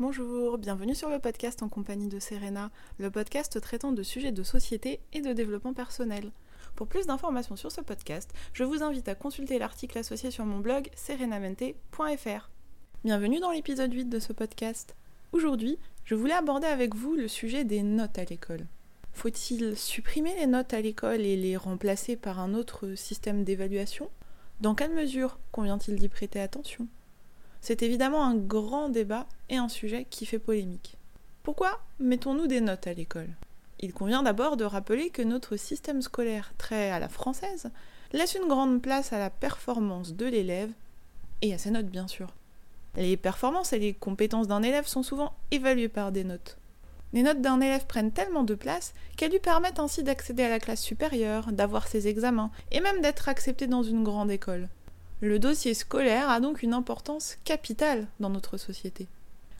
Bonjour, bienvenue sur le podcast en compagnie de Serena, le podcast traitant de sujets de société et de développement personnel. Pour plus d'informations sur ce podcast, je vous invite à consulter l'article associé sur mon blog serenamente.fr. Bienvenue dans l'épisode 8 de ce podcast. Aujourd'hui, je voulais aborder avec vous le sujet des notes à l'école. Faut-il supprimer les notes à l'école et les remplacer par un autre système d'évaluation? Dans quelle mesure convient-il d'y prêter attention? C'est évidemment un grand débat et un sujet qui fait polémique. Pourquoi mettons-nous des notes à l'école? Il convient d'abord de rappeler que notre système scolaire, très à la française, laisse une grande place à la performance de l'élève et à ses notes bien sûr. Les performances et les compétences d'un élève sont souvent évaluées par des notes. Les notes d'un élève prennent tellement de place qu'elles lui permettent ainsi d'accéder à la classe supérieure, d'avoir ses examens et même d'être accepté dans une grande école. Le dossier scolaire a donc une importance capitale dans notre société.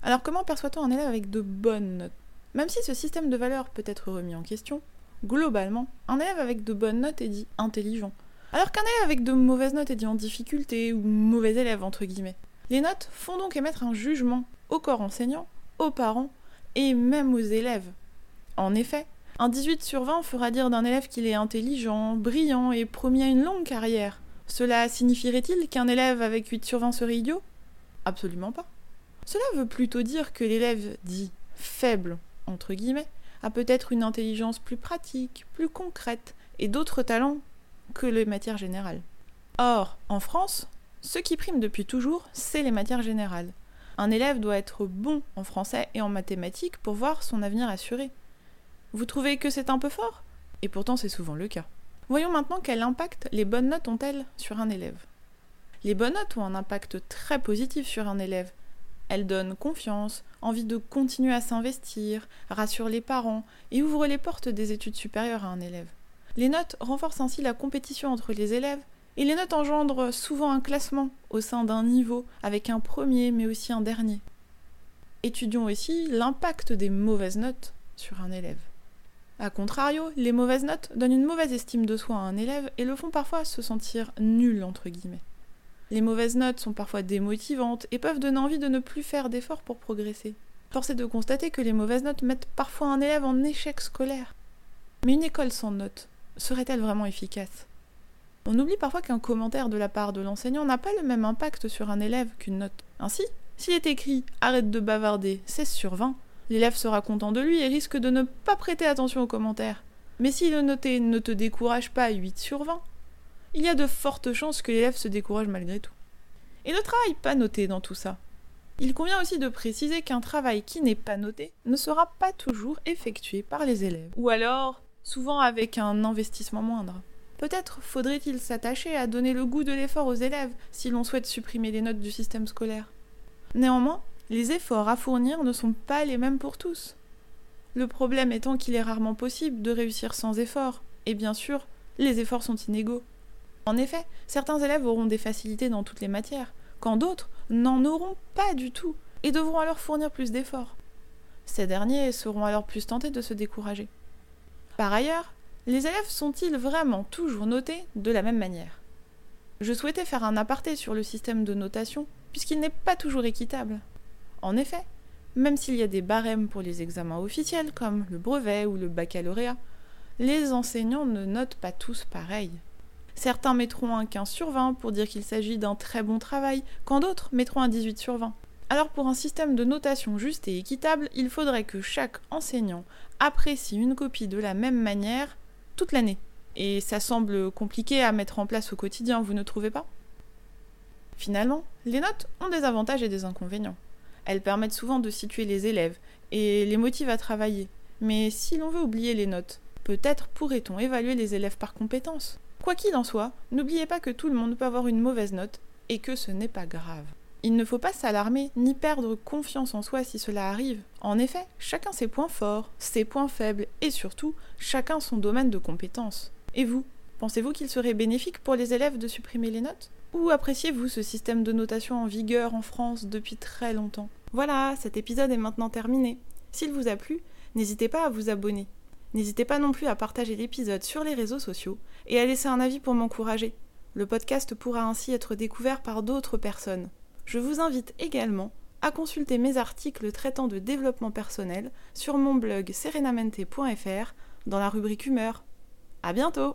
Alors comment perçoit-on un élève avec de bonnes notes? Même si ce système de valeurs peut être remis en question, globalement, un élève avec de bonnes notes est dit intelligent, alors qu'un élève avec de mauvaises notes est dit en difficulté ou mauvais élève entre guillemets. Les notes font donc émettre un jugement au corps enseignant, aux parents et même aux élèves. En effet, un 18 sur 20 fera dire d'un élève qu'il est intelligent, brillant et promis à une longue carrière, cela signifierait-il qu'un élève avec 8 sur 20 serait idiot? Absolument pas. Cela veut plutôt dire que l'élève dit faible, entre guillemets, a peut-être une intelligence plus pratique, plus concrète, et d'autres talents que les matières générales. Or, en France, ce qui prime depuis toujours, c'est les matières générales. Un élève doit être bon en français et en mathématiques pour voir son avenir assuré. Vous trouvez que c'est un peu fort? Et pourtant c'est souvent le cas. Voyons maintenant quel impact les bonnes notes ont-elles sur un élève. Les bonnes notes ont un impact très positif sur un élève. Elles donnent confiance, envie de continuer à s'investir, rassurent les parents et ouvrent les portes des études supérieures à un élève. Les notes renforcent ainsi la compétition entre les élèves et les notes engendrent souvent un classement au sein d'un niveau avec un premier mais aussi un dernier. Étudions aussi l'impact des mauvaises notes sur un élève. A contrario, les mauvaises notes donnent une mauvaise estime de soi à un élève et le font parfois se sentir nul entre guillemets. Les mauvaises notes sont parfois démotivantes et peuvent donner envie de ne plus faire d'efforts pour progresser. Force est de constater que les mauvaises notes mettent parfois un élève en échec scolaire. Mais une école sans notes serait-elle vraiment efficace? On oublie parfois qu'un commentaire de la part de l'enseignant n'a pas le même impact sur un élève qu'une note. Ainsi, s'il est écrit Arrête de bavarder 16 sur 20, L'élève sera content de lui et risque de ne pas prêter attention aux commentaires. Mais si le noté ne te décourage pas 8 sur 20, il y a de fortes chances que l'élève se décourage malgré tout. Et le travail pas noté dans tout ça. Il convient aussi de préciser qu'un travail qui n'est pas noté ne sera pas toujours effectué par les élèves, ou alors souvent avec un investissement moindre. Peut-être faudrait-il s'attacher à donner le goût de l'effort aux élèves si l'on souhaite supprimer les notes du système scolaire. Néanmoins, les efforts à fournir ne sont pas les mêmes pour tous. Le problème étant qu'il est rarement possible de réussir sans effort, et bien sûr, les efforts sont inégaux. En effet, certains élèves auront des facilités dans toutes les matières, quand d'autres n'en auront pas du tout, et devront alors fournir plus d'efforts. Ces derniers seront alors plus tentés de se décourager. Par ailleurs, les élèves sont-ils vraiment toujours notés de la même manière? Je souhaitais faire un aparté sur le système de notation, puisqu'il n'est pas toujours équitable. En effet, même s'il y a des barèmes pour les examens officiels comme le brevet ou le baccalauréat, les enseignants ne notent pas tous pareil. Certains mettront un 15 sur 20 pour dire qu'il s'agit d'un très bon travail, quand d'autres mettront un 18 sur 20. Alors pour un système de notation juste et équitable, il faudrait que chaque enseignant apprécie une copie de la même manière toute l'année. Et ça semble compliqué à mettre en place au quotidien, vous ne trouvez pas? Finalement, les notes ont des avantages et des inconvénients. Elles permettent souvent de situer les élèves et les motivent à travailler. Mais si l'on veut oublier les notes, peut-être pourrait-on évaluer les élèves par compétences. Quoi qu'il en soit, n'oubliez pas que tout le monde peut avoir une mauvaise note et que ce n'est pas grave. Il ne faut pas s'alarmer ni perdre confiance en soi si cela arrive. En effet, chacun ses points forts, ses points faibles et surtout, chacun son domaine de compétences. Et vous, pensez-vous qu'il serait bénéfique pour les élèves de supprimer les notes? Ou appréciez-vous ce système de notation en vigueur en France depuis très longtemps? Voilà, cet épisode est maintenant terminé. S'il vous a plu, n'hésitez pas à vous abonner. N'hésitez pas non plus à partager l'épisode sur les réseaux sociaux et à laisser un avis pour m'encourager. Le podcast pourra ainsi être découvert par d'autres personnes. Je vous invite également à consulter mes articles traitant de développement personnel sur mon blog serenamente.fr dans la rubrique humeur. À bientôt!